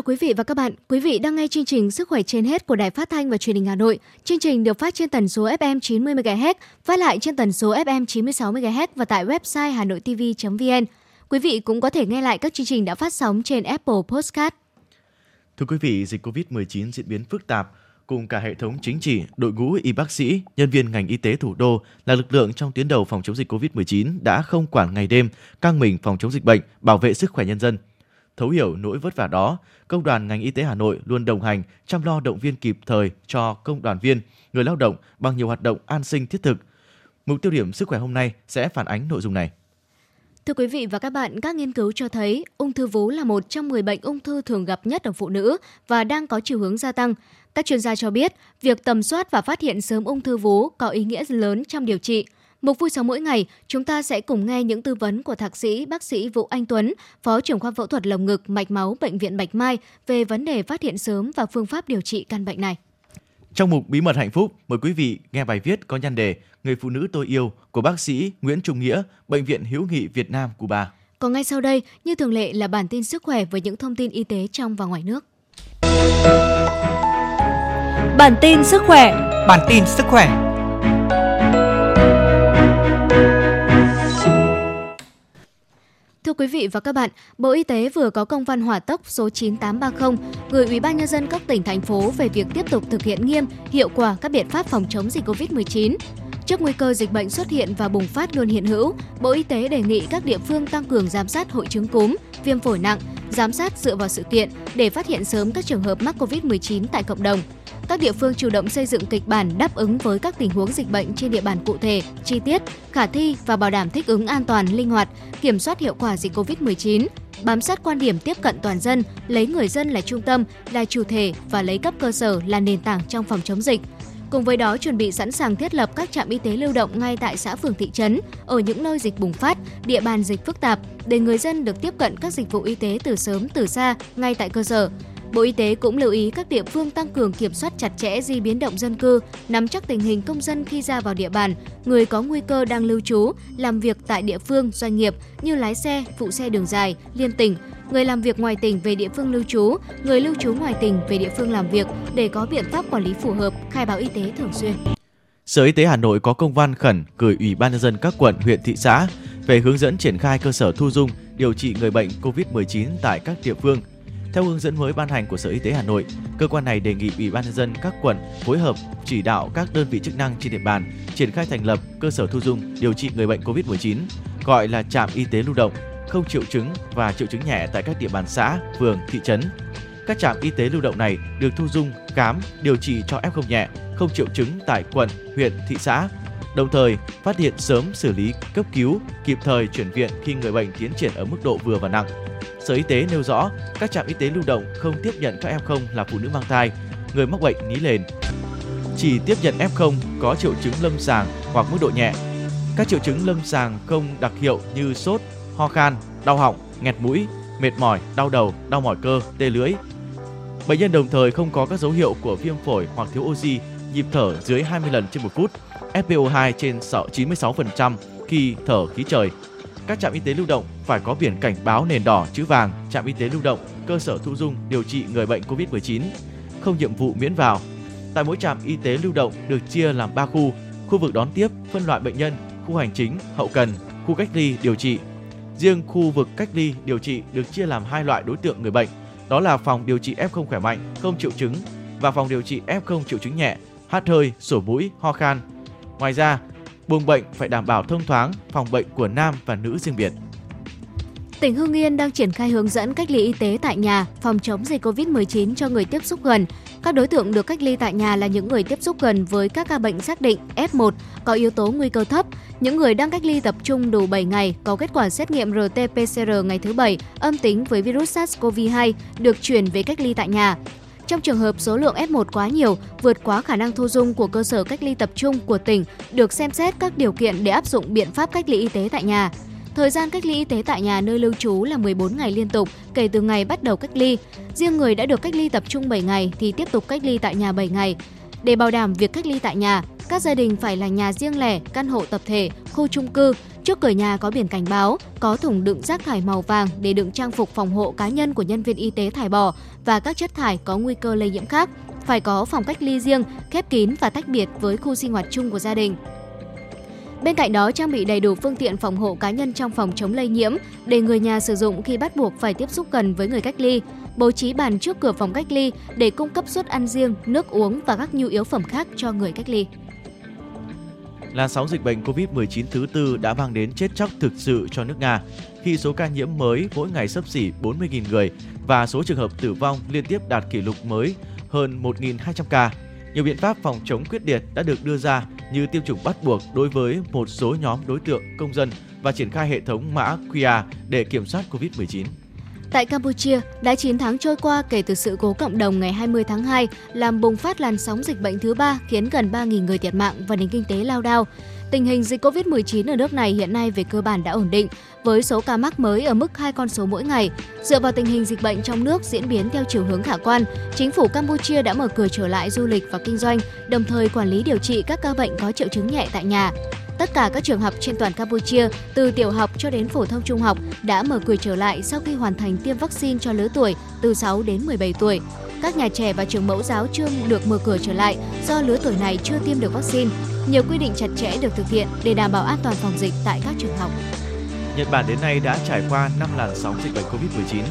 Chào quý vị và các bạn. Quý vị đang nghe chương trình Sức khỏe trên hết của Đài Phát thanh và Truyền hình Hà Nội. Chương trình được phát trên tần số FM 90 MHz, phát lại trên tần số FM 96 MHz và tại website hanoitv.vn. Quý vị cũng có thể nghe lại các chương trình đã phát sóng trên Apple Podcast. Thưa quý vị, dịch COVID-19 diễn biến phức tạp cùng cả hệ thống chính trị, đội ngũ y bác sĩ, nhân viên ngành y tế thủ đô là lực lượng trong tuyến đầu phòng chống dịch COVID-19 đã không quản ngày đêm, căng mình phòng chống dịch bệnh, bảo vệ sức khỏe nhân dân – Thấu hiểu nỗi vất vả đó, Công đoàn ngành y tế Hà Nội luôn đồng hành, chăm lo động viên kịp thời cho công đoàn viên, người lao động bằng nhiều hoạt động an sinh thiết thực. Mục tiêu điểm sức khỏe hôm nay sẽ phản ánh nội dung này. Thưa quý vị và các bạn, các nghiên cứu cho thấy ung thư vú là một trong 10 bệnh ung thư thường gặp nhất ở phụ nữ và đang có chiều hướng gia tăng. Các chuyên gia cho biết, việc tầm soát và phát hiện sớm ung thư vú có ý nghĩa lớn trong điều trị – Mục vui sống mỗi ngày, chúng ta sẽ cùng nghe những tư vấn của thạc sĩ bác sĩ Vũ Anh Tuấn, Phó trưởng khoa phẫu thuật lồng ngực mạch máu Bệnh viện Bạch Mai về vấn đề phát hiện sớm và phương pháp điều trị căn bệnh này. Trong mục Bí mật hạnh phúc, mời quý vị nghe bài viết có nhan đề Người phụ nữ tôi yêu của bác sĩ Nguyễn Trung Nghĩa, Bệnh viện Hữu nghị Việt Nam Cuba. Còn ngay sau đây, như thường lệ là bản tin sức khỏe với những thông tin y tế trong và ngoài nước. Bản tin sức khỏe Bản tin sức khỏe quý vị và các bạn, Bộ Y tế vừa có công văn hỏa tốc số 9830 gửi Ủy ban nhân dân các tỉnh thành phố về việc tiếp tục thực hiện nghiêm, hiệu quả các biện pháp phòng chống dịch COVID-19. Trước nguy cơ dịch bệnh xuất hiện và bùng phát luôn hiện hữu, Bộ Y tế đề nghị các địa phương tăng cường giám sát hội chứng cúm, viêm phổi nặng, giám sát dựa vào sự kiện để phát hiện sớm các trường hợp mắc COVID-19 tại cộng đồng – các địa phương chủ động xây dựng kịch bản đáp ứng với các tình huống dịch bệnh trên địa bàn cụ thể, chi tiết, khả thi và bảo đảm thích ứng an toàn, linh hoạt, kiểm soát hiệu quả dịch COVID-19, bám sát quan điểm tiếp cận toàn dân, lấy người dân là trung tâm, là chủ thể và lấy cấp cơ sở là nền tảng trong phòng chống dịch. Cùng với đó, chuẩn bị sẵn sàng thiết lập các trạm y tế lưu động ngay tại xã phường thị trấn, ở những nơi dịch bùng phát, địa bàn dịch phức tạp, để người dân được tiếp cận các dịch vụ y tế từ sớm từ xa ngay tại cơ sở. Bộ Y tế cũng lưu ý các địa phương tăng cường kiểm soát chặt chẽ di biến động dân cư, nắm chắc tình hình công dân khi ra vào địa bàn, người có nguy cơ đang lưu trú, làm việc tại địa phương, doanh nghiệp như lái xe, phụ xe đường dài, liên tỉnh, người làm việc ngoài tỉnh về địa phương lưu trú, người lưu trú ngoài tỉnh về địa phương làm việc để có biện pháp quản lý phù hợp, khai báo y tế thường xuyên. Sở Y tế Hà Nội có công văn khẩn gửi Ủy ban nhân dân các quận, huyện, thị xã về hướng dẫn triển khai cơ sở thu dung điều trị người bệnh COVID-19 tại các địa phương theo hướng dẫn mới ban hành của Sở Y tế Hà Nội, cơ quan này đề nghị Ủy ban nhân dân các quận phối hợp chỉ đạo các đơn vị chức năng trên địa bàn triển khai thành lập cơ sở thu dung điều trị người bệnh COVID-19, gọi là trạm y tế lưu động, không triệu chứng và triệu chứng nhẹ tại các địa bàn xã, phường, thị trấn. Các trạm y tế lưu động này được thu dung, khám, điều trị cho F0 nhẹ, không triệu chứng tại quận, huyện, thị xã, đồng thời phát hiện sớm xử lý cấp cứu, kịp thời chuyển viện khi người bệnh tiến triển ở mức độ vừa và nặng, Sở Y tế nêu rõ, các trạm y tế lưu động không tiếp nhận các F0 là phụ nữ mang thai, người mắc bệnh lý nền. Chỉ tiếp nhận F0 có triệu chứng lâm sàng hoặc mức độ nhẹ. Các triệu chứng lâm sàng không đặc hiệu như sốt, ho khan, đau họng, nghẹt mũi, mệt mỏi, đau đầu, đau mỏi cơ, tê lưỡi. Bệnh nhân đồng thời không có các dấu hiệu của viêm phổi hoặc thiếu oxy, nhịp thở dưới 20 lần trên một phút, FPO2 trên 96% khi thở khí trời, các trạm y tế lưu động phải có biển cảnh báo nền đỏ chữ vàng trạm y tế lưu động, cơ sở thu dung điều trị người bệnh COVID-19, không nhiệm vụ miễn vào. Tại mỗi trạm y tế lưu động được chia làm 3 khu, khu vực đón tiếp, phân loại bệnh nhân, khu hành chính, hậu cần, khu cách ly điều trị. Riêng khu vực cách ly điều trị được chia làm hai loại đối tượng người bệnh, đó là phòng điều trị F0 khỏe mạnh, không triệu chứng và phòng điều trị F0 triệu chứng nhẹ, hát hơi, sổ mũi, ho khan. Ngoài ra, buồng bệnh phải đảm bảo thông thoáng, phòng bệnh của nam và nữ riêng biệt. Tỉnh Hưng Yên đang triển khai hướng dẫn cách ly y tế tại nhà phòng chống dịch COVID-19 cho người tiếp xúc gần. Các đối tượng được cách ly tại nhà là những người tiếp xúc gần với các ca bệnh xác định F1 có yếu tố nguy cơ thấp, những người đang cách ly tập trung đủ 7 ngày có kết quả xét nghiệm RT-PCR ngày thứ 7 âm tính với virus SARS-CoV-2 được chuyển về cách ly tại nhà. Trong trường hợp số lượng F1 quá nhiều, vượt quá khả năng thu dung của cơ sở cách ly tập trung của tỉnh, được xem xét các điều kiện để áp dụng biện pháp cách ly y tế tại nhà. Thời gian cách ly y tế tại nhà nơi lưu trú là 14 ngày liên tục kể từ ngày bắt đầu cách ly. Riêng người đã được cách ly tập trung 7 ngày thì tiếp tục cách ly tại nhà 7 ngày. Để bảo đảm việc cách ly tại nhà, các gia đình phải là nhà riêng lẻ, căn hộ tập thể, khu chung cư, Trước cửa nhà có biển cảnh báo, có thùng đựng rác thải màu vàng để đựng trang phục phòng hộ cá nhân của nhân viên y tế thải bỏ và các chất thải có nguy cơ lây nhiễm khác. Phải có phòng cách ly riêng, khép kín và tách biệt với khu sinh hoạt chung của gia đình. Bên cạnh đó, trang bị đầy đủ phương tiện phòng hộ cá nhân trong phòng chống lây nhiễm để người nhà sử dụng khi bắt buộc phải tiếp xúc gần với người cách ly, bố trí bàn trước cửa phòng cách ly để cung cấp suất ăn riêng, nước uống và các nhu yếu phẩm khác cho người cách ly. Làn sóng dịch bệnh COVID-19 thứ tư đã mang đến chết chóc thực sự cho nước Nga khi số ca nhiễm mới mỗi ngày sấp xỉ 40.000 người và số trường hợp tử vong liên tiếp đạt kỷ lục mới hơn 1.200 ca. Nhiều biện pháp phòng chống quyết liệt đã được đưa ra như tiêm chủng bắt buộc đối với một số nhóm đối tượng công dân và triển khai hệ thống mã QR để kiểm soát COVID-19. Tại Campuchia, đã 9 tháng trôi qua kể từ sự cố cộng đồng ngày 20 tháng 2 làm bùng phát làn sóng dịch bệnh thứ ba khiến gần 3.000 người thiệt mạng và nền kinh tế lao đao. Tình hình dịch COVID-19 ở nước này hiện nay về cơ bản đã ổn định, với số ca mắc mới ở mức hai con số mỗi ngày. Dựa vào tình hình dịch bệnh trong nước diễn biến theo chiều hướng khả quan, chính phủ Campuchia đã mở cửa trở lại du lịch và kinh doanh, đồng thời quản lý điều trị các ca bệnh có triệu chứng nhẹ tại nhà. Tất cả các trường học trên toàn Campuchia, từ tiểu học cho đến phổ thông trung học, đã mở cửa trở lại sau khi hoàn thành tiêm vaccine cho lứa tuổi từ 6 đến 17 tuổi. Các nhà trẻ và trường mẫu giáo chưa được mở cửa trở lại do lứa tuổi này chưa tiêm được vaccine. Nhiều quy định chặt chẽ được thực hiện để đảm bảo an toàn phòng dịch tại các trường học. Nhật Bản đến nay đã trải qua 5 làn sóng dịch bệnh Covid-19.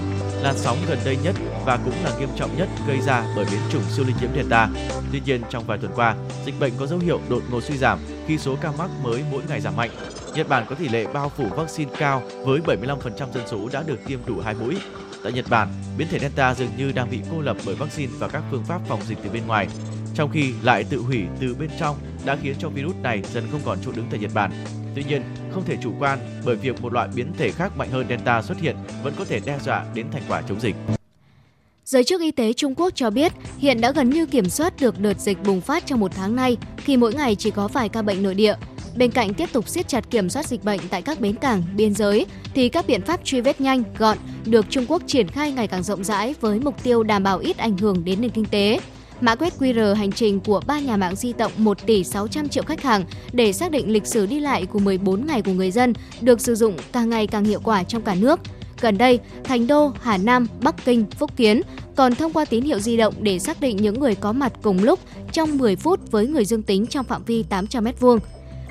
Làn sóng gần đây nhất và cũng là nghiêm trọng nhất gây ra bởi biến chủng siêu lây nhiễm Delta. Tuy nhiên, trong vài tuần qua, dịch bệnh có dấu hiệu đột ngột suy giảm khi số ca mắc mới mỗi ngày giảm mạnh. Nhật Bản có tỷ lệ bao phủ vaccine cao với 75% dân số đã được tiêm đủ hai mũi. Tại Nhật Bản, biến thể Delta dường như đang bị cô lập bởi vaccine và các phương pháp phòng dịch từ bên ngoài, trong khi lại tự hủy từ bên trong đã khiến cho virus này dần không còn chỗ đứng tại Nhật Bản. Tuy nhiên, không thể chủ quan bởi việc một loại biến thể khác mạnh hơn Delta xuất hiện vẫn có thể đe dọa đến thành quả chống dịch. Giới chức y tế Trung Quốc cho biết hiện đã gần như kiểm soát được đợt dịch bùng phát trong một tháng nay khi mỗi ngày chỉ có vài ca bệnh nội địa. Bên cạnh tiếp tục siết chặt kiểm soát dịch bệnh tại các bến cảng, biên giới, thì các biện pháp truy vết nhanh, gọn được Trung Quốc triển khai ngày càng rộng rãi với mục tiêu đảm bảo ít ảnh hưởng đến nền kinh tế. Mã quét QR hành trình của ba nhà mạng di động 1 tỷ 600 triệu khách hàng để xác định lịch sử đi lại của 14 ngày của người dân được sử dụng càng ngày càng hiệu quả trong cả nước. Gần đây, Thành Đô, Hà Nam, Bắc Kinh, Phúc Kiến còn thông qua tín hiệu di động để xác định những người có mặt cùng lúc trong 10 phút với người dương tính trong phạm vi 800 m2.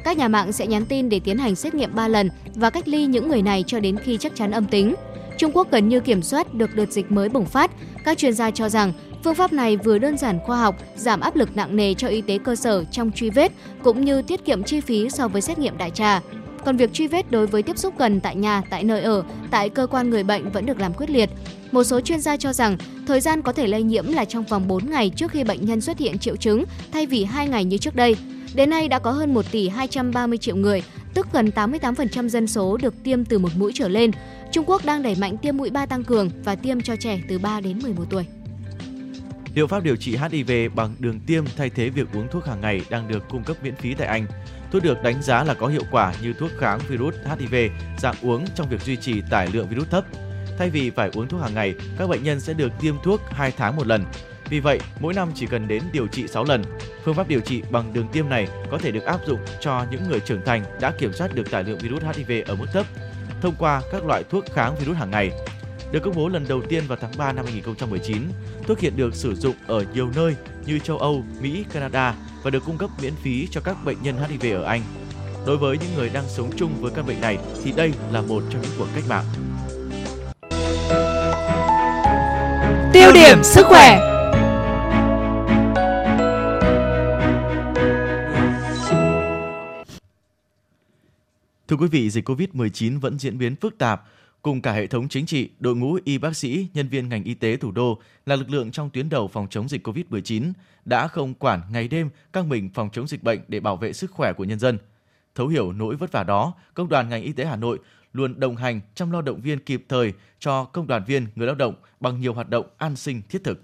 Các nhà mạng sẽ nhắn tin để tiến hành xét nghiệm 3 lần và cách ly những người này cho đến khi chắc chắn âm tính. Trung Quốc gần như kiểm soát được đợt dịch mới bùng phát. Các chuyên gia cho rằng phương pháp này vừa đơn giản khoa học, giảm áp lực nặng nề cho y tế cơ sở trong truy vết cũng như tiết kiệm chi phí so với xét nghiệm đại trà. Còn việc truy vết đối với tiếp xúc gần tại nhà, tại nơi ở, tại cơ quan người bệnh vẫn được làm quyết liệt. Một số chuyên gia cho rằng thời gian có thể lây nhiễm là trong vòng 4 ngày trước khi bệnh nhân xuất hiện triệu chứng thay vì 2 ngày như trước đây. Đến nay đã có hơn 1 tỷ 230 triệu người, tức gần 88% dân số được tiêm từ một mũi trở lên. Trung Quốc đang đẩy mạnh tiêm mũi 3 tăng cường và tiêm cho trẻ từ 3 đến 11 tuổi. Liệu pháp điều trị HIV bằng đường tiêm thay thế việc uống thuốc hàng ngày đang được cung cấp miễn phí tại Anh. Thuốc được đánh giá là có hiệu quả như thuốc kháng virus HIV dạng uống trong việc duy trì tải lượng virus thấp. Thay vì phải uống thuốc hàng ngày, các bệnh nhân sẽ được tiêm thuốc 2 tháng một lần. Vì vậy, mỗi năm chỉ cần đến điều trị 6 lần. Phương pháp điều trị bằng đường tiêm này có thể được áp dụng cho những người trưởng thành đã kiểm soát được tải lượng virus HIV ở mức thấp thông qua các loại thuốc kháng virus hàng ngày. Được công bố lần đầu tiên vào tháng 3 năm 2019, thuốc hiện được sử dụng ở nhiều nơi như châu Âu, Mỹ, Canada và được cung cấp miễn phí cho các bệnh nhân HIV ở Anh. Đối với những người đang sống chung với căn bệnh này thì đây là một trong những cuộc cách mạng. Tiêu điểm sức khỏe Thưa quý vị, dịch COVID-19 vẫn diễn biến phức tạp, cùng cả hệ thống chính trị, đội ngũ y bác sĩ, nhân viên ngành y tế thủ đô là lực lượng trong tuyến đầu phòng chống dịch COVID-19 đã không quản ngày đêm căng mình phòng chống dịch bệnh để bảo vệ sức khỏe của nhân dân. Thấu hiểu nỗi vất vả đó, Công đoàn ngành y tế Hà Nội luôn đồng hành chăm lo động viên kịp thời cho công đoàn viên, người lao động bằng nhiều hoạt động an sinh thiết thực.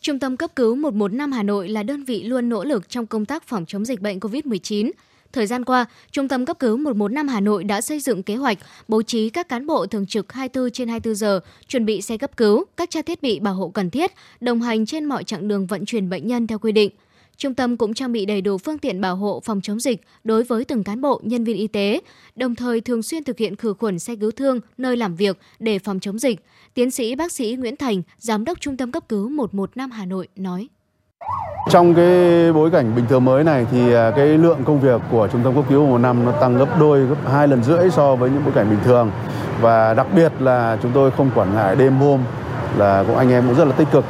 Trung tâm cấp cứu 115 Hà Nội là đơn vị luôn nỗ lực trong công tác phòng chống dịch bệnh COVID-19. Thời gian qua, Trung tâm cấp cứu 115 Hà Nội đã xây dựng kế hoạch bố trí các cán bộ thường trực 24 trên 24 giờ, chuẩn bị xe cấp cứu, các trang thiết bị bảo hộ cần thiết, đồng hành trên mọi chặng đường vận chuyển bệnh nhân theo quy định. Trung tâm cũng trang bị đầy đủ phương tiện bảo hộ phòng chống dịch đối với từng cán bộ, nhân viên y tế, đồng thời thường xuyên thực hiện khử khuẩn xe cứu thương nơi làm việc để phòng chống dịch. Tiến sĩ bác sĩ Nguyễn Thành, Giám đốc Trung tâm cấp cứu 115 Hà Nội nói. Trong cái bối cảnh bình thường mới này thì à, cái lượng công việc của trung tâm cấp cứu một năm nó tăng gấp đôi, gấp hai lần rưỡi so với những bối cảnh bình thường. Và đặc biệt là chúng tôi không quản ngại đêm hôm là cũng anh em cũng rất là tích cực.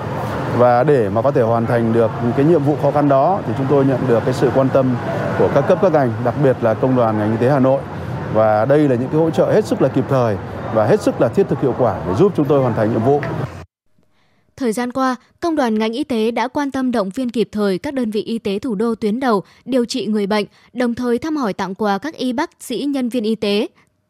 Và để mà có thể hoàn thành được cái nhiệm vụ khó khăn đó thì chúng tôi nhận được cái sự quan tâm của các cấp các ngành, đặc biệt là công đoàn ngành y tế Hà Nội. Và đây là những cái hỗ trợ hết sức là kịp thời và hết sức là thiết thực hiệu quả để giúp chúng tôi hoàn thành nhiệm vụ. Thời gian qua, công đoàn ngành y tế đã quan tâm động viên kịp thời các đơn vị y tế thủ đô tuyến đầu điều trị người bệnh, đồng thời thăm hỏi tặng quà các y bác sĩ nhân viên y tế,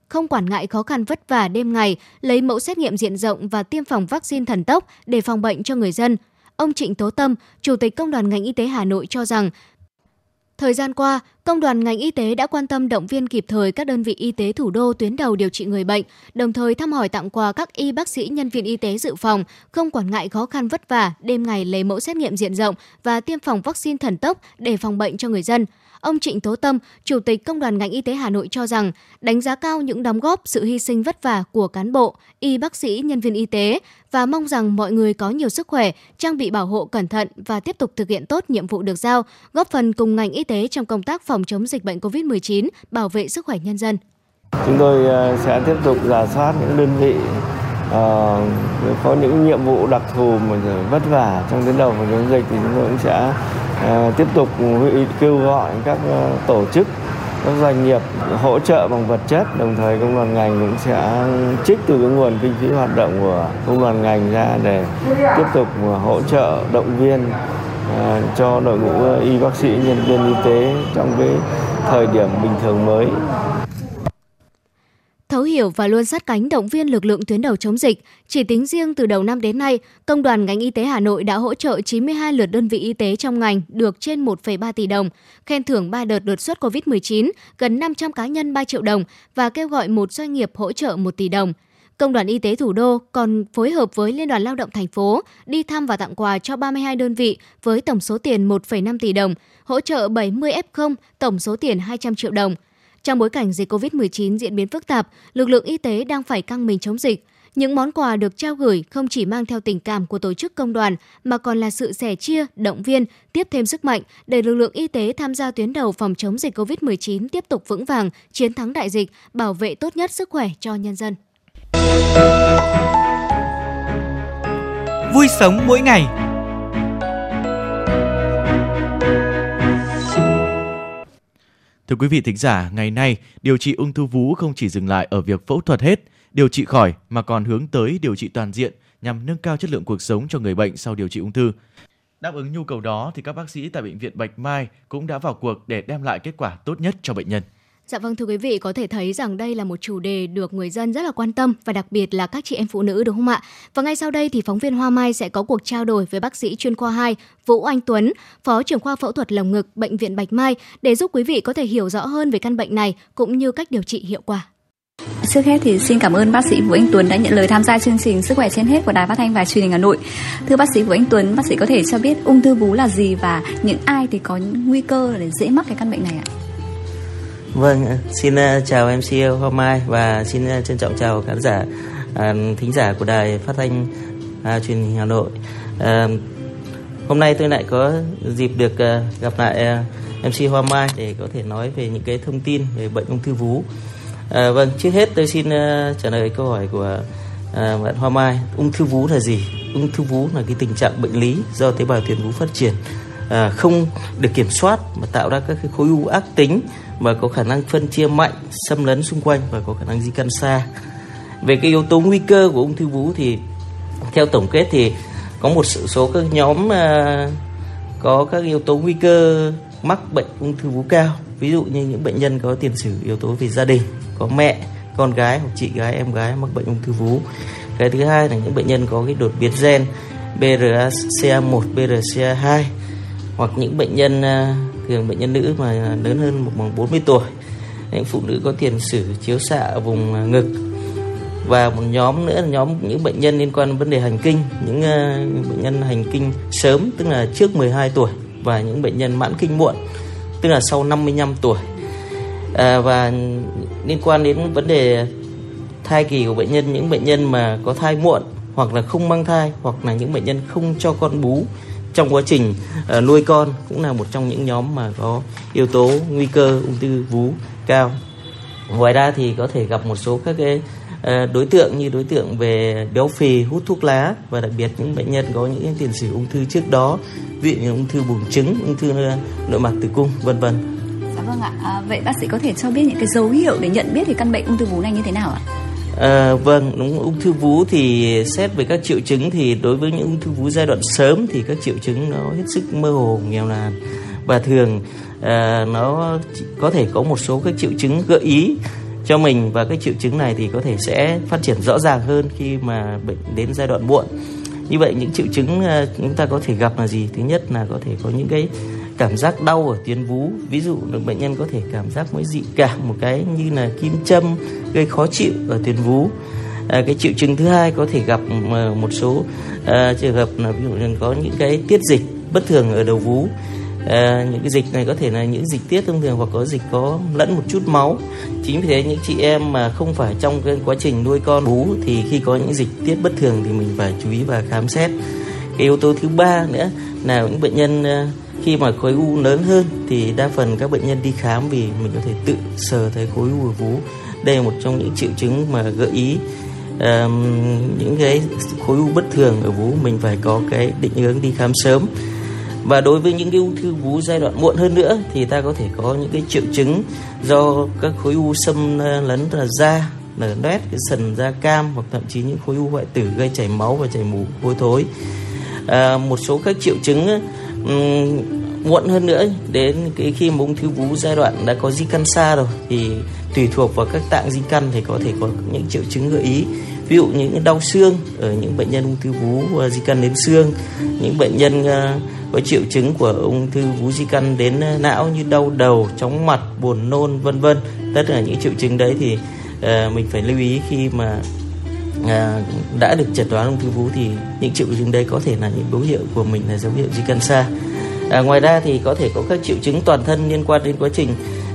không quản ngại khó khăn vất vả đêm ngày, lấy mẫu xét nghiệm diện rộng và tiêm phòng vaccine thần tốc để phòng bệnh cho người dân. Ông Trịnh Tố Tâm, Chủ tịch Công đoàn ngành y tế Hà Nội cho rằng, Thời gian qua, công đoàn ngành y tế đã quan tâm động viên kịp thời các đơn vị y tế thủ đô tuyến đầu điều trị người bệnh, đồng thời thăm hỏi tặng quà các y bác sĩ nhân viên y tế dự phòng, không quản ngại khó khăn vất vả, đêm ngày lấy mẫu xét nghiệm diện rộng và tiêm phòng vaccine thần tốc để phòng bệnh cho người dân. Ông Trịnh Tố Tâm, Chủ tịch Công đoàn ngành y tế Hà Nội cho rằng, đánh giá cao những đóng góp, sự hy sinh vất vả của cán bộ, y bác sĩ, nhân viên y tế và mong rằng mọi người có nhiều sức khỏe, trang bị bảo hộ cẩn thận và tiếp tục thực hiện tốt nhiệm vụ được giao, góp phần cùng ngành y tế trong công tác phòng chống dịch bệnh COVID-19, bảo vệ sức khỏe nhân dân. Chúng tôi ờ, sẽ tiếp tục giả soát những đơn vị uh, có những nhiệm vụ đặc thù mà vất vả trong tuyến đầu phòng chống dịch thì chúng tôi cũng sẽ uh, tiếp tục kêu gọi các uh, tổ chức các doanh nghiệp hỗ trợ bằng vật chất đồng thời công đoàn ngành cũng sẽ trích từ cái nguồn kinh phí hoạt động của công đoàn ngành ra để tiếp tục hỗ trợ động viên À, cho đội ngũ à, y bác sĩ nhân viên y tế trong cái thời điểm bình thường mới Thấu hiểu và luôn sát cánh động viên lực lượng tuyến đầu chống dịch, chỉ tính riêng từ đầu năm đến nay, Công đoàn ngành y tế Hà Nội đã hỗ trợ 92 lượt đơn vị y tế trong ngành được trên 1,3 tỷ đồng, khen thưởng 3 đợt đột xuất COVID-19, gần 500 cá nhân 3 triệu đồng và kêu gọi một doanh nghiệp hỗ trợ 1 tỷ đồng. Công đoàn Y tế thủ đô còn phối hợp với Liên đoàn Lao động thành phố đi thăm và tặng quà cho 32 đơn vị với tổng số tiền 1,5 tỷ đồng, hỗ trợ 70 F0 tổng số tiền 200 triệu đồng – trong bối cảnh dịch COVID-19 diễn biến phức tạp, lực lượng y tế đang phải căng mình chống dịch. Những món quà được trao gửi không chỉ mang theo tình cảm của tổ chức công đoàn mà còn là sự sẻ chia, động viên, tiếp thêm sức mạnh để lực lượng y tế tham gia tuyến đầu phòng chống dịch COVID-19 tiếp tục vững vàng, chiến thắng đại dịch, bảo vệ tốt nhất sức khỏe cho nhân dân. Vui sống mỗi ngày Thưa quý vị thính giả, ngày nay, điều trị ung thư vú không chỉ dừng lại ở việc phẫu thuật hết, điều trị khỏi mà còn hướng tới điều trị toàn diện nhằm nâng cao chất lượng cuộc sống cho người bệnh sau điều trị ung thư. Đáp ứng nhu cầu đó thì các bác sĩ tại bệnh viện Bạch Mai cũng đã vào cuộc để đem lại kết quả tốt nhất cho bệnh nhân. Dạ vâng thưa quý vị, có thể thấy rằng đây là một chủ đề được người dân rất là quan tâm và đặc biệt là các chị em phụ nữ đúng không ạ? Và ngay sau đây thì phóng viên Hoa Mai sẽ có cuộc trao đổi với bác sĩ chuyên khoa 2 Vũ Anh Tuấn, Phó trưởng khoa phẫu thuật lồng ngực Bệnh viện Bạch Mai để giúp quý vị có thể hiểu rõ hơn về căn bệnh này cũng như cách điều trị hiệu quả. Trước hết thì xin cảm ơn bác sĩ Vũ Anh Tuấn đã nhận lời tham gia chương trình Sức khỏe trên hết của Đài Phát thanh và Truyền hình Hà Nội. Thưa bác sĩ Vũ Anh Tuấn, bác sĩ có thể cho biết ung thư vú là gì và những ai thì có nguy cơ để dễ mắc cái căn bệnh này ạ? Vâng, xin ờ, chào MC Hoa Mai và xin ờ, trân trọng chào khán giả ờ, thính giả của đài phát thanh à, truyền hình Hà Nội. À, hôm nay tôi lại có dịp được gặp lại uh, MC Hoa Mai để có thể nói về những cái thông tin về bệnh ung thư vú. À, vâng, trước hết tôi xin trả lời câu hỏi của bạn Hoa Mai. Ung thư vú là gì? Ung thư vú là cái tình trạng bệnh lý do tế bào tiền vú phát triển à, không được kiểm soát mà tạo ra các cái khối u ác tính và có khả năng phân chia mạnh, xâm lấn xung quanh và có khả năng di căn xa. Về cái yếu tố nguy cơ của ung thư vú thì theo tổng kết thì có một số các nhóm à, có các yếu tố nguy cơ mắc bệnh ung thư vú cao. Ví dụ như những bệnh nhân có tiền sử yếu tố về gia đình, có mẹ, con gái hoặc chị gái, em gái mắc bệnh ung thư vú. Cái thứ hai là những bệnh nhân có cái đột biến gen BRCA1, BRCA2 hoặc những bệnh nhân à, thường bệnh nhân nữ mà lớn hơn một bằng 40 tuổi. Những phụ nữ có tiền sử chiếu xạ ở vùng à, ngực. Và một nhóm nữa là nhóm những bệnh nhân liên quan đến vấn đề hành kinh. Những uh, bệnh nhân hành kinh sớm tức là trước 12 tuổi. Và những bệnh nhân mãn kinh muộn tức là sau 55 tuổi. À, và liên quan đến vấn đề thai kỳ của bệnh nhân những bệnh nhân mà có thai muộn hoặc là không mang thai hoặc là những bệnh nhân không cho con bú trong quá trình uh, nuôi con cũng là một trong những nhóm mà có yếu tố nguy cơ ung thư vú cao ngoài ra thì có thể gặp một số các cái uh, đối tượng như đối tượng về béo phì hút thuốc lá và đặc biệt những bệnh nhân có những tiền sử ung thư trước đó ví dụ như ung thư buồng trứng ung thư ờ, nội mạc tử cung vân vân Dạ vâng ạ. À, vậy bác sĩ có thể cho biết những cái dấu hiệu để nhận biết thì căn bệnh ung thư vú này như thế nào ạ? À, vâng, đúng ung thư vú thì xét về các triệu chứng thì đối với những ung thư vú giai đoạn sớm thì các triệu chứng nó hết sức mơ hồ nghèo nàn và thường à, nó có thể có một số các triệu chứng gợi ý cho mình và các triệu chứng này thì có thể sẽ phát triển rõ ràng hơn khi mà bệnh đến giai đoạn muộn. Như vậy những triệu chứng à, chúng ta có thể gặp là gì? Thứ nhất là có thể có những cái cảm giác đau ở tuyến vú. Ví dụ bệnh nhân có thể cảm giác mới dị cảm một cái như là kim châm gây khó chịu ở tuyến vú. À, cái triệu chứng thứ hai có thể gặp à, một số à, trường hợp là ví dụ như có những cái tiết dịch bất thường ở đầu vú. À, những cái dịch này có thể là những dịch tiết thông thường hoặc có dịch có lẫn một chút máu. Chính vì thế những chị em mà không phải trong cái quá trình nuôi con vú thì khi có những dịch tiết bất thường thì mình phải chú ý và khám xét. Cái yếu tố thứ ba nữa là những bệnh nhân à, khi mà khối u lớn hơn thì đa phần các bệnh nhân đi khám vì mình có thể tự sờ thấy khối u ở vú. Đây là một trong những triệu chứng mà gợi ý um, những cái khối u bất thường ở vú. Mình phải có cái định hướng đi khám sớm. Và đối với những cái ung thư vú giai đoạn muộn hơn nữa thì ta có thể có những cái triệu chứng do các khối u xâm lấn là da nở loét cái sần da cam hoặc thậm chí những khối u hoại tử gây chảy máu và chảy mù hôi thối. À, một số các triệu chứng um, muộn hơn nữa. Đến cái khi mà ung thư vú giai đoạn đã có di căn xa rồi thì tùy thuộc vào các tạng di căn thì có thể có những triệu chứng gợi ý. Ví dụ những đau xương ở những bệnh nhân ung thư vú à, di căn đến xương những bệnh nhân uh, có triệu chứng của ung thư vú di căn đến à, não như đau đầu chóng mặt buồn nôn vân vân. Tất cả những triệu chứng đấy thì uh, mình phải lưu ý khi mà à, đã được chẩn đoán ung thư vú thì những triệu chứng đây có thể là những dấu hiệu của mình là dấu hiệu di căn xa. À, ngoài ra thì có thể có các triệu chứng toàn thân liên quan đến quá trình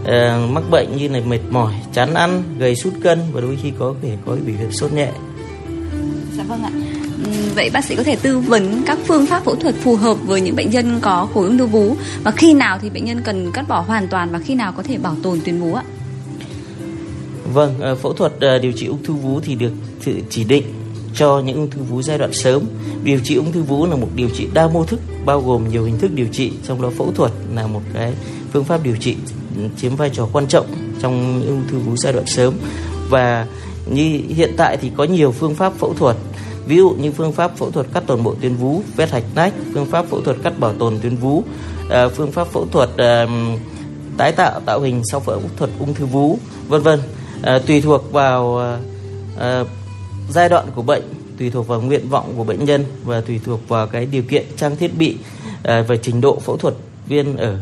à, mắc bệnh như là mệt mỏi chán ăn gầy sút cân và đôi khi có thể có biểu hiện sốt nhẹ. Dạ vâng ạ. Ừ, vậy bác sĩ có thể tư vấn các phương pháp phẫu thuật phù hợp với những bệnh nhân có khối ung thư vú? Và khi nào thì bệnh nhân cần cắt bỏ hoàn toàn và khi nào có thể bảo tồn tuyến vú ạ? Vâng, ờ, phẫu thuật ờ, điều trị ung thư vú thì được chỉ định cho những ung thư vú giai đoạn sớm. Điều trị ung thư vú là một điều trị đa mô thức bao gồm nhiều hình thức điều trị, trong đó phẫu thuật là một cái phương pháp điều trị ừ, chiếm vai trò quan trọng trong những ung thư vú giai đoạn sớm. Và như hiện tại thì có nhiều phương pháp phẫu thuật ví dụ như phương pháp phẫu thuật cắt toàn bộ tuyến vú vết hạch nách phương pháp phẫu thuật cắt bảo tồn tuyến vú ờ, phương pháp phẫu thuật tái tạo tạo hình sau phẫu thuật ung thư vú vân vân à, tùy thuộc vào à, giai đoạn của bệnh tùy thuộc vào nguyện vọng của bệnh nhân và tùy thuộc vào cái điều kiện trang thiết bị à, và trình độ phẫu thuật viên ở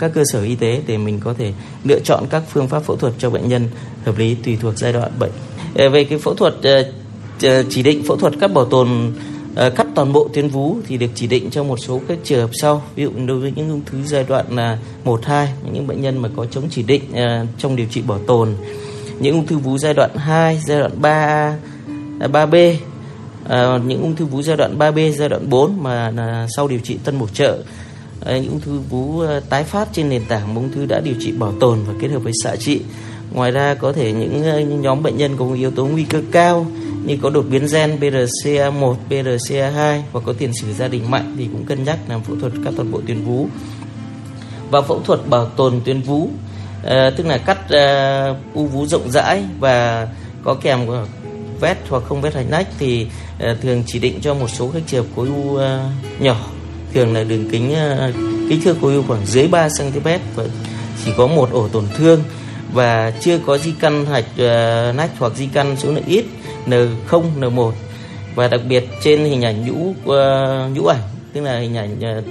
các cơ sở y tế để mình có thể lựa chọn các phương pháp phẫu thuật cho bệnh nhân hợp lý tùy thuộc giai đoạn bệnh. À, về cái phẫu thuật à, chỉ định phẫu thuật cắt bảo tồn à, cắt toàn bộ tuyến vú thì được chỉ định cho một số các trường hợp sau ví dụ đối với những ung thư giai đoạn là một hai những bệnh nhân mà có chống chỉ định à, trong điều trị bảo tồn những ung thư vú giai đoạn 2, giai đoạn 3 3B à, à, những ung thư vú giai đoạn 3B, giai đoạn 4 mà là sau điều trị tân bổ trợ. À, những ung thư vú à, tái phát trên nền tảng ung thư đã điều trị bảo tồn và kết hợp với xạ trị. Ngoài ra có thể những, à, những nhóm bệnh nhân có yếu tố nguy cơ cao như có đột biến gen BRCA1, BRCA2 và có tiền sử gia đình mạnh thì cũng cân nhắc làm phẫu thuật cắt toàn bộ tuyến vú. Và phẫu thuật bảo tồn tuyến vú Ờ, tức là cắt ờ, u vú rộng rãi và có kèm vết hoặc không vết hạch nách thì ờ, thường chỉ định cho một số các trường hợp khối u nhỏ. Thường là đường kính kích thước khối u khoảng dưới 3 cm và chỉ có một ổ tổn thương và chưa có di căn hạch nách hoặc di căn số lượng ít N0 N1 và đặc biệt trên hình ảnh nhũ uh, nhũ ảnh tức là hình ảnh uh,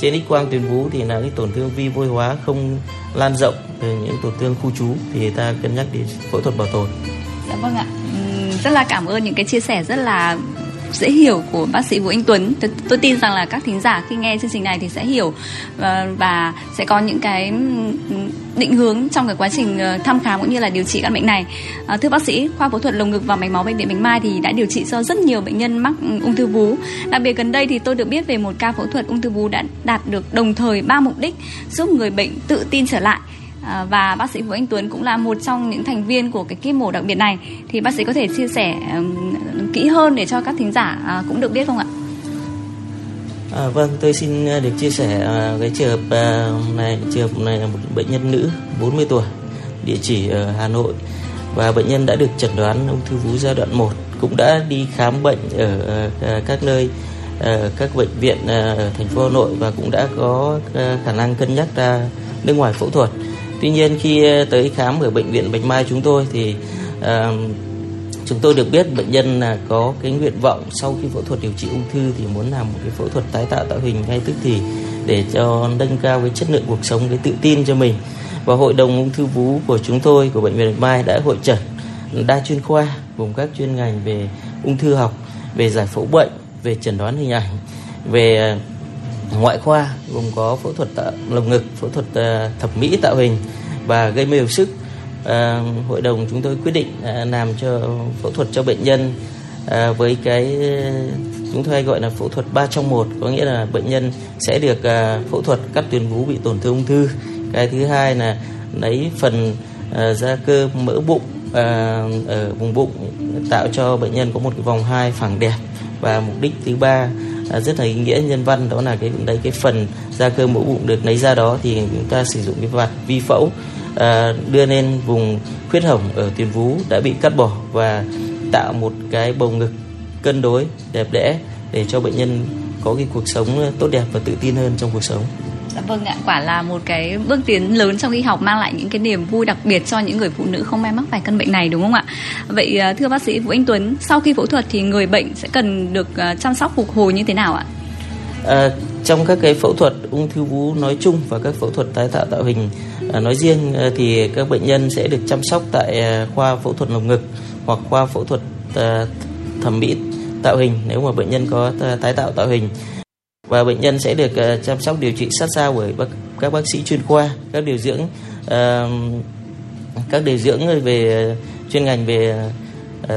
trên x quang tuyến vú thì là cái tổn thương vi vôi hóa không lan rộng từ những tổn thương khu trú thì ta cân nhắc đến phẫu thuật bảo tồn. Dạ vâng ạ. Rất là cảm ơn những cái chia sẻ rất là dễ hiểu của bác sĩ Vũ Anh Tuấn. Tôi, tôi tin rằng là các thính giả khi nghe chương trình này thì sẽ hiểu và, và sẽ có những cái định hướng trong cái quá trình ờ, thăm khám cũng như là điều trị căn bệnh này. À, thưa bác sĩ, khoa phẫu thuật lồng ngực và mạch máu bệnh viện Bạch Mai thì đã điều trị cho rất nhiều bệnh nhân mắc ung thư vú. Đặc biệt gần đây thì tôi được biết về một ca phẫu thuật ung thư vú đã đạt được đồng thời ba mục đích giúp người bệnh tự tin trở lại À, và bác sĩ Vũ Anh Tuấn cũng là một trong những thành viên của cái kíp mổ đặc biệt này. Thì bác sĩ có thể chia sẻ kỹ hơn để cho các thính giả à, cũng được biết không ạ? À, vâng, tôi xin à, được chia sẻ à, cái trường hợp này, trường hợp này là một bệnh nhân nữ 40 tuổi, địa chỉ ở Hà Nội. Và bệnh nhân đã được chẩn đoán ung thư vú giai đoạn 1 cũng đã đi khám bệnh ở các nơi các bệnh viện ở thành phố Hà Nội và cũng đã có khả năng cân nhắc ra nước ngoài phẫu thuật tuy nhiên khi ờ, tới khám ở bệnh viện bạch mai chúng tôi thì uh, chúng tôi được biết bệnh nhân là có cái nguyện vọng sau khi phẫu thuật điều trị ung thư thì muốn làm một cái phẫu thuật tái tạo tạo hình ngay tức thì để cho nâng cao cái chất lượng cuộc sống cái tự tin cho mình. Và hội đồng ung thư vú của chúng tôi của bệnh viện bạch mai đã hội trần đa chuyên khoa gồm các chuyên ngành về ung thư học về giải phẫu bệnh về chẩn đoán hình ảnh về ờ, ngoại khoa gồm có phẫu thuật tạo lồng ngực, phẫu thuật ờ, thẩm mỹ tạo hình và gây mê hồi sức. Ờ, hội đồng chúng tôi quyết định làm cho phẫu thuật cho bệnh nhân với cái chúng tôi hay gọi là phẫu thuật 3 trong 1 có nghĩa là bệnh nhân sẽ được phẫu thuật cắt tuyến vú bị tổn thương ung thư. Cái thứ hai là lấy phần da cơ mỡ bụng ở vùng bụng tạo cho bệnh nhân có một cái vòng hai phẳng đẹp và mục đích thứ ba À, rất là ý nghĩa nhân văn đó là cái đấy cái phần da cơ mũ bụng được lấy ra đó thì chúng ta sử dụng cái vạt vi phẫu à, đưa lên vùng khuyết hổng ở tuyến vú đã bị cắt bỏ và tạo một cái bầu ngực cân đối đẹp đẽ để cho bệnh nhân có cái cuộc sống tốt đẹp và tự tin hơn trong cuộc sống. Dạ vâng ạ, quả là một cái bước tiến lớn trong y học mang lại những cái niềm vui đặc biệt cho những người phụ nữ không may mắc phải căn bệnh này đúng không ạ? Vậy à, thưa bác sĩ Vũ Anh Tuấn, sau khi phẫu thuật thì người bệnh sẽ cần được à, chăm sóc phục hồi như thế nào ạ? À, trong các cái phẫu thuật ung thư vú nói chung và các phẫu thuật tái tạo tạo hình à, nói riêng à, thì các bệnh nhân sẽ được chăm sóc tại à, khoa phẫu thuật lồng ngực hoặc khoa phẫu thuật à, thẩm mỹ tạo hình nếu mà bệnh nhân có à, tái tạo tạo hình và bệnh nhân sẽ được uh, chăm sóc điều trị sát sao bởi bác, các bác sĩ chuyên khoa các điều dưỡng uh, các điều dưỡng về ờ, chuyên ngành về uh,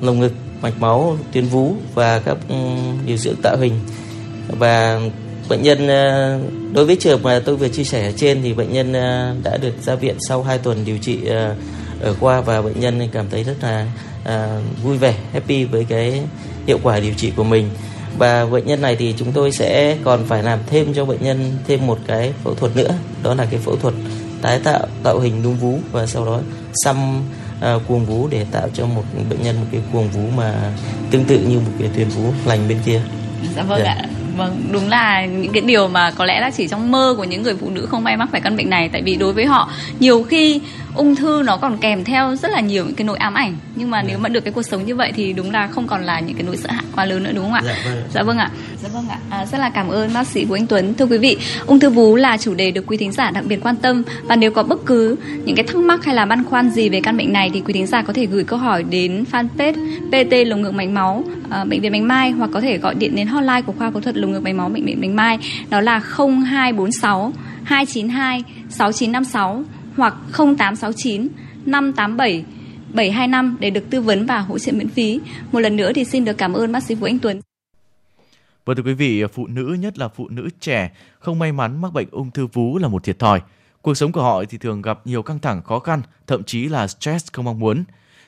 lồng ngực mạch máu tuyến vú và các um, điều dưỡng tạo hình. Và bệnh nhân uh, đối với trường mà tôi vừa chia sẻ ở trên thì bệnh nhân uh, đã được ra viện sau 2 tuần điều trị uh, ở khoa và bệnh nhân cảm thấy rất là uh, vui vẻ happy với cái hiệu quả điều trị của mình và bệnh nhân này thì chúng tôi sẽ còn phải làm thêm cho bệnh nhân thêm một cái phẫu thuật nữa đó là cái phẫu thuật tái tạo tạo hình núm vú và sau đó xăm uh, cuồng vú để tạo cho một bệnh nhân một cái cuồng vú mà tương tự như một cái tuyến vú lành bên kia dạ vâng yeah. Dạ. ạ vâng đúng là những cái điều mà có lẽ là chỉ trong mơ của những người phụ nữ không may mắc phải căn bệnh này tại vì đối với họ nhiều khi ung thư nó còn kèm theo rất là nhiều những cái nỗi ám ảnh. Nhưng mà nếu mà được cái cuộc sống như vậy thì đúng là không còn là những cái nỗi sợ hãi quá lớn nữa đúng không ạ? Dạ vâng, dạ vâng ạ. Dạ vâng ạ. À, rất là cảm ơn bác sĩ Vũ Anh Tuấn. Thưa quý vị ung thư vú là chủ đề được quý thính giả đặc biệt quan tâm. Và nếu có bất cứ những cái thắc mắc hay là băn khoăn gì về căn bệnh này thì quý thính giả có thể gửi câu hỏi đến fanpage PT lồng ngực mạch máu uh, bệnh viện Bạch Mai hoặc có thể gọi điện đến hotline của khoa phẫu thuật lồng ngực mạch máu bệnh viện Bạch Mai. Đó là 0246 292 6956 hoặc 0869 587 725 để được tư vấn và hỗ trợ miễn phí. Một lần nữa thì xin được cảm ơn bác sĩ Vũ Anh Tuấn. Vâng thưa quý vị, phụ nữ nhất là phụ nữ trẻ không may mắn mắc bệnh ung thư vú là một thiệt thòi. Cuộc sống của họ thì thường gặp nhiều căng thẳng khó khăn, thậm chí là stress không mong muốn.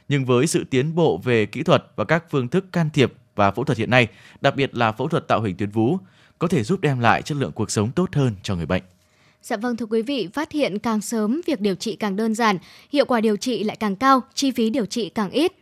Nhưng với sự tiến bộ về kỹ thuật và các phương thức can thiệp và phẫu thuật hiện nay, đặc biệt là phẫu thuật tạo hình tuyến vú, có thể giúp đem lại chất lượng cuộc sống tốt hơn cho người bệnh. Dạ vâng thưa quý vị, phát hiện càng sớm việc điều trị càng đơn giản, hiệu quả điều trị lại càng cao, chi phí điều trị càng ít.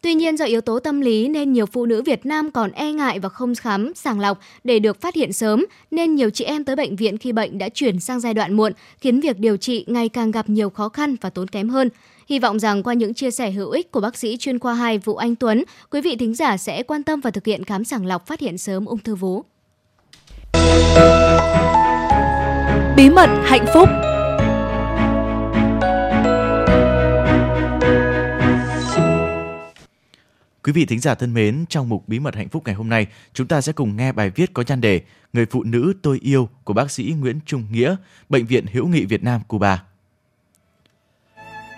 Tuy nhiên do yếu tố tâm lý nên nhiều phụ nữ Việt Nam còn e ngại và không khám sàng lọc để được phát hiện sớm, nên nhiều chị em tới bệnh viện khi bệnh đã chuyển sang giai đoạn muộn, khiến việc điều trị ngày càng gặp nhiều khó khăn và tốn kém hơn. Hy vọng rằng qua những chia sẻ hữu ích của bác sĩ chuyên khoa 2 Vũ Anh Tuấn, quý vị thính giả sẽ quan tâm và thực hiện khám sàng lọc phát hiện sớm ung thư vú. Bí mật hạnh phúc Quý vị thính giả thân mến, trong mục Bí mật hạnh phúc ngày hôm nay, chúng ta sẽ cùng nghe bài viết có nhan đề Người phụ nữ tôi yêu của bác sĩ Nguyễn Trung Nghĩa, Bệnh viện Hữu nghị Việt Nam Cuba.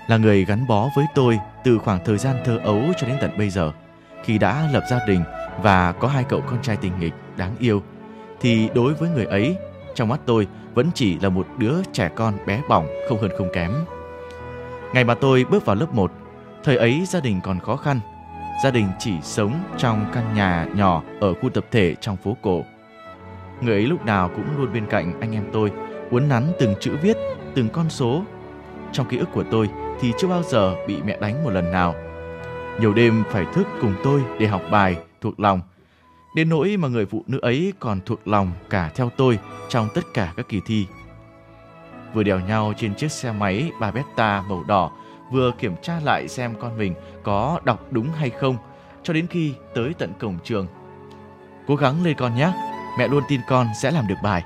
Là người gắn bó với tôi từ khoảng thời gian thơ ấu cho đến tận bây giờ, khi đã lập gia đình và có hai cậu con trai tình nghịch đáng yêu, thì đối với người ấy, trong mắt tôi vẫn chỉ là một đứa trẻ con bé bỏng không hơn không kém. Ngày mà tôi bước vào lớp 1, thời ấy gia đình còn khó khăn gia đình chỉ sống trong căn nhà nhỏ ở khu tập thể trong phố cổ. Người ấy lúc nào cũng luôn bên cạnh anh em tôi, uốn nắn từng chữ viết, từng con số. Trong ký ức của tôi thì chưa bao giờ bị mẹ đánh một lần nào. Nhiều đêm phải thức cùng tôi để học bài, thuộc lòng. Đến nỗi mà người phụ nữ ấy còn thuộc lòng cả theo tôi trong tất cả các kỳ thi. Vừa đèo nhau trên chiếc xe máy Babetta màu đỏ vừa kiểm tra lại xem con mình có đọc đúng hay không cho đến khi tới tận cổng trường. Cố gắng lên con nhé, mẹ luôn tin con sẽ làm được bài.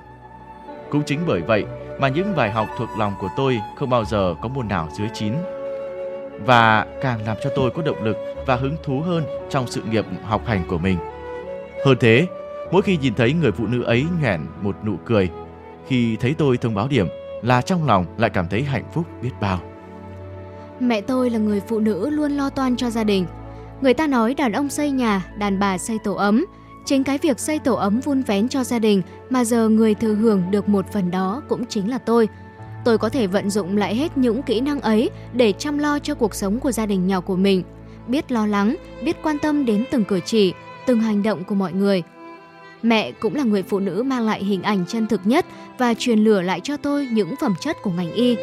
Cũng chính bởi vậy mà những bài học thuộc lòng của tôi không bao giờ có môn nào dưới 9. Và càng làm cho tôi có động lực và hứng thú hơn trong sự nghiệp học hành của mình. Hơn thế, mỗi khi nhìn thấy người phụ nữ ấy nhoẻn một nụ cười, khi thấy tôi thông báo điểm là trong lòng lại cảm thấy hạnh phúc biết bao. Mẹ tôi là người phụ nữ luôn lo toan cho gia đình. Người ta nói đàn ông xây nhà, đàn bà xây tổ ấm. Chính cái việc xây tổ ấm vun vén cho gia đình mà giờ người thừa hưởng được một phần đó cũng chính là tôi. Tôi có thể vận dụng lại hết những kỹ năng ấy để chăm lo cho cuộc sống của gia đình nhỏ của mình. Biết lo lắng, biết quan tâm đến từng cử chỉ, từng hành động của mọi người. Mẹ cũng là người phụ nữ mang lại hình ảnh chân thực nhất và truyền lửa lại cho tôi những phẩm chất của ngành y.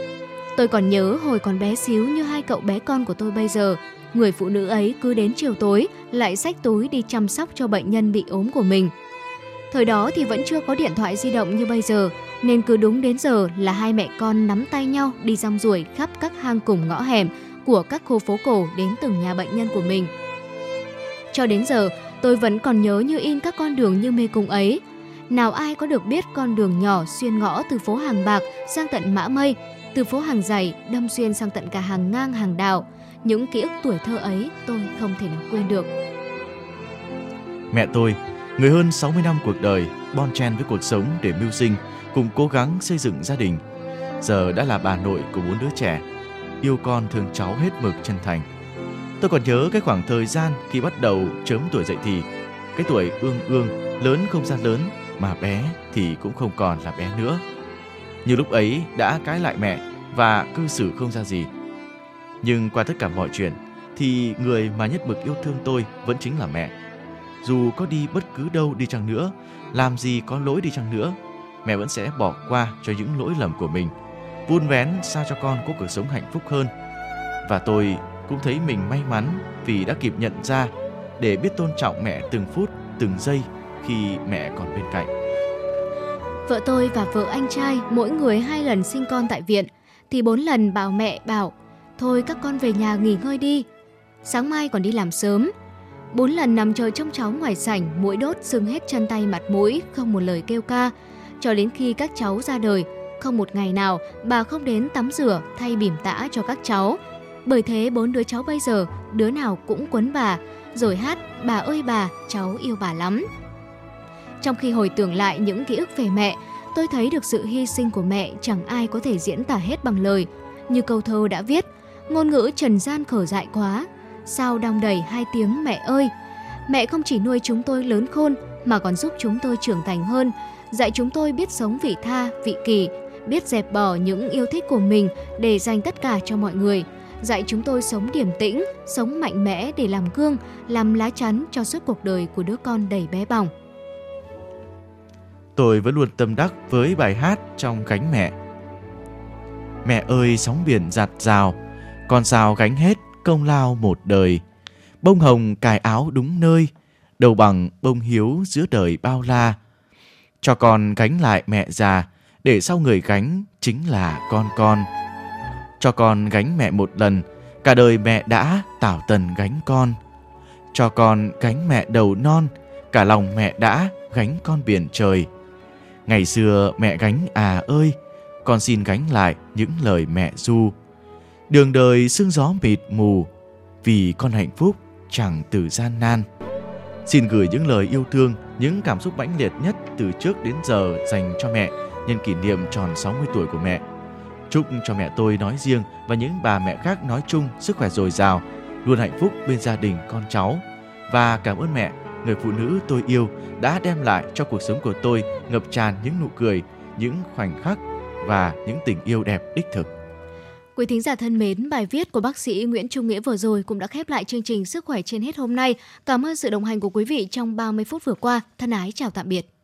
Tôi còn nhớ hồi còn bé xíu như hai cậu bé con của tôi bây giờ, người phụ nữ ấy cứ đến chiều tối lại xách túi đi chăm sóc cho bệnh nhân bị ốm của mình. Thời đó thì vẫn chưa có điện thoại di động như bây giờ, nên cứ đúng đến giờ là hai mẹ con nắm tay nhau đi rong ruổi khắp các hang cùng ngõ hẻm của các khu phố cổ đến từng nhà bệnh nhân của mình. Cho đến giờ, tôi vẫn còn nhớ như in các con đường như mê cung ấy. Nào ai có được biết con đường nhỏ xuyên ngõ từ phố Hàng Bạc sang tận Mã Mây từ phố hàng dày đâm xuyên sang tận cả hàng ngang hàng đào, những ký ức tuổi thơ ấy tôi không thể nào quên được. Mẹ tôi, người hơn 60 năm cuộc đời, bon chen với cuộc sống để mưu sinh, cùng cố gắng xây dựng gia đình. Giờ đã là bà nội của bốn đứa trẻ, yêu con thương cháu hết mực chân thành. Tôi còn nhớ cái khoảng thời gian khi bắt đầu chớm tuổi dậy thì, cái tuổi ương ương, lớn không ra lớn, mà bé thì cũng không còn là bé nữa như lúc ấy đã cãi lại mẹ và cư xử không ra gì. Nhưng qua tất cả mọi chuyện thì người mà nhất mực yêu thương tôi vẫn chính là mẹ. Dù có đi bất cứ đâu đi chăng nữa, làm gì có lỗi đi chăng nữa, mẹ vẫn sẽ bỏ qua cho những lỗi lầm của mình, vun vén sao cho con có cuộc sống hạnh phúc hơn. Và tôi cũng thấy mình may mắn vì đã kịp nhận ra để biết tôn trọng mẹ từng phút, từng giây khi mẹ còn bên cạnh. Vợ tôi và vợ anh trai mỗi người hai lần sinh con tại viện, thì bốn lần bảo mẹ bảo, thôi các con về nhà nghỉ ngơi đi, sáng mai còn đi làm sớm. Bốn lần nằm chờ trông cháu ngoài sảnh, mũi đốt sưng hết chân tay mặt mũi, không một lời kêu ca. Cho đến khi các cháu ra đời, không một ngày nào bà không đến tắm rửa thay bỉm tã cho các cháu. Bởi thế bốn đứa cháu bây giờ, đứa nào cũng quấn bà, rồi hát bà ơi bà, cháu yêu bà lắm. Trong khi hồi tưởng lại những ký ức về mẹ, tôi thấy được sự hy sinh của mẹ chẳng ai có thể diễn tả hết bằng lời. Như câu thơ đã viết, ngôn ngữ trần gian khở dại quá, sao đong đầy hai tiếng mẹ ơi. Mẹ không chỉ nuôi chúng tôi lớn khôn mà còn giúp chúng tôi trưởng thành hơn, dạy chúng tôi biết sống vị tha, vị kỳ, biết dẹp bỏ những yêu thích của mình để dành tất cả cho mọi người, dạy chúng tôi sống điềm tĩnh, sống mạnh mẽ để làm gương, làm lá chắn cho suốt cuộc đời của đứa con đầy bé bỏng tôi vẫn luôn tâm đắc với bài hát trong gánh mẹ. Mẹ ơi sóng biển giặt rào, con sao gánh hết công lao một đời. Bông hồng cài áo đúng nơi, đầu bằng bông hiếu giữa đời bao la. Cho con gánh lại mẹ già, để sau người gánh chính là con con. Cho con gánh mẹ một lần, cả đời mẹ đã tảo tần gánh con. Cho con gánh mẹ đầu non, cả lòng mẹ đã gánh con biển trời Ngày xưa mẹ gánh à ơi, con xin gánh lại những lời mẹ du. Đường đời sương gió mịt mù, vì con hạnh phúc chẳng từ gian nan. Xin gửi những lời yêu thương, những cảm xúc mãnh liệt nhất từ trước đến giờ dành cho mẹ nhân kỷ niệm tròn 60 tuổi của mẹ. Chúc cho mẹ tôi nói riêng và những bà mẹ khác nói chung sức khỏe dồi dào, luôn hạnh phúc bên gia đình con cháu. Và cảm ơn mẹ, người phụ nữ tôi yêu đã đem lại cho cuộc sống của tôi ngập tràn những nụ cười, những khoảnh khắc và những tình yêu đẹp đích thực. Quý thính giả thân mến, bài viết của bác sĩ Nguyễn Trung Nghĩa vừa rồi cũng đã khép lại chương trình Sức khỏe trên hết hôm nay. Cảm ơn sự đồng hành của quý vị trong 30 phút vừa qua. Thân ái chào tạm biệt.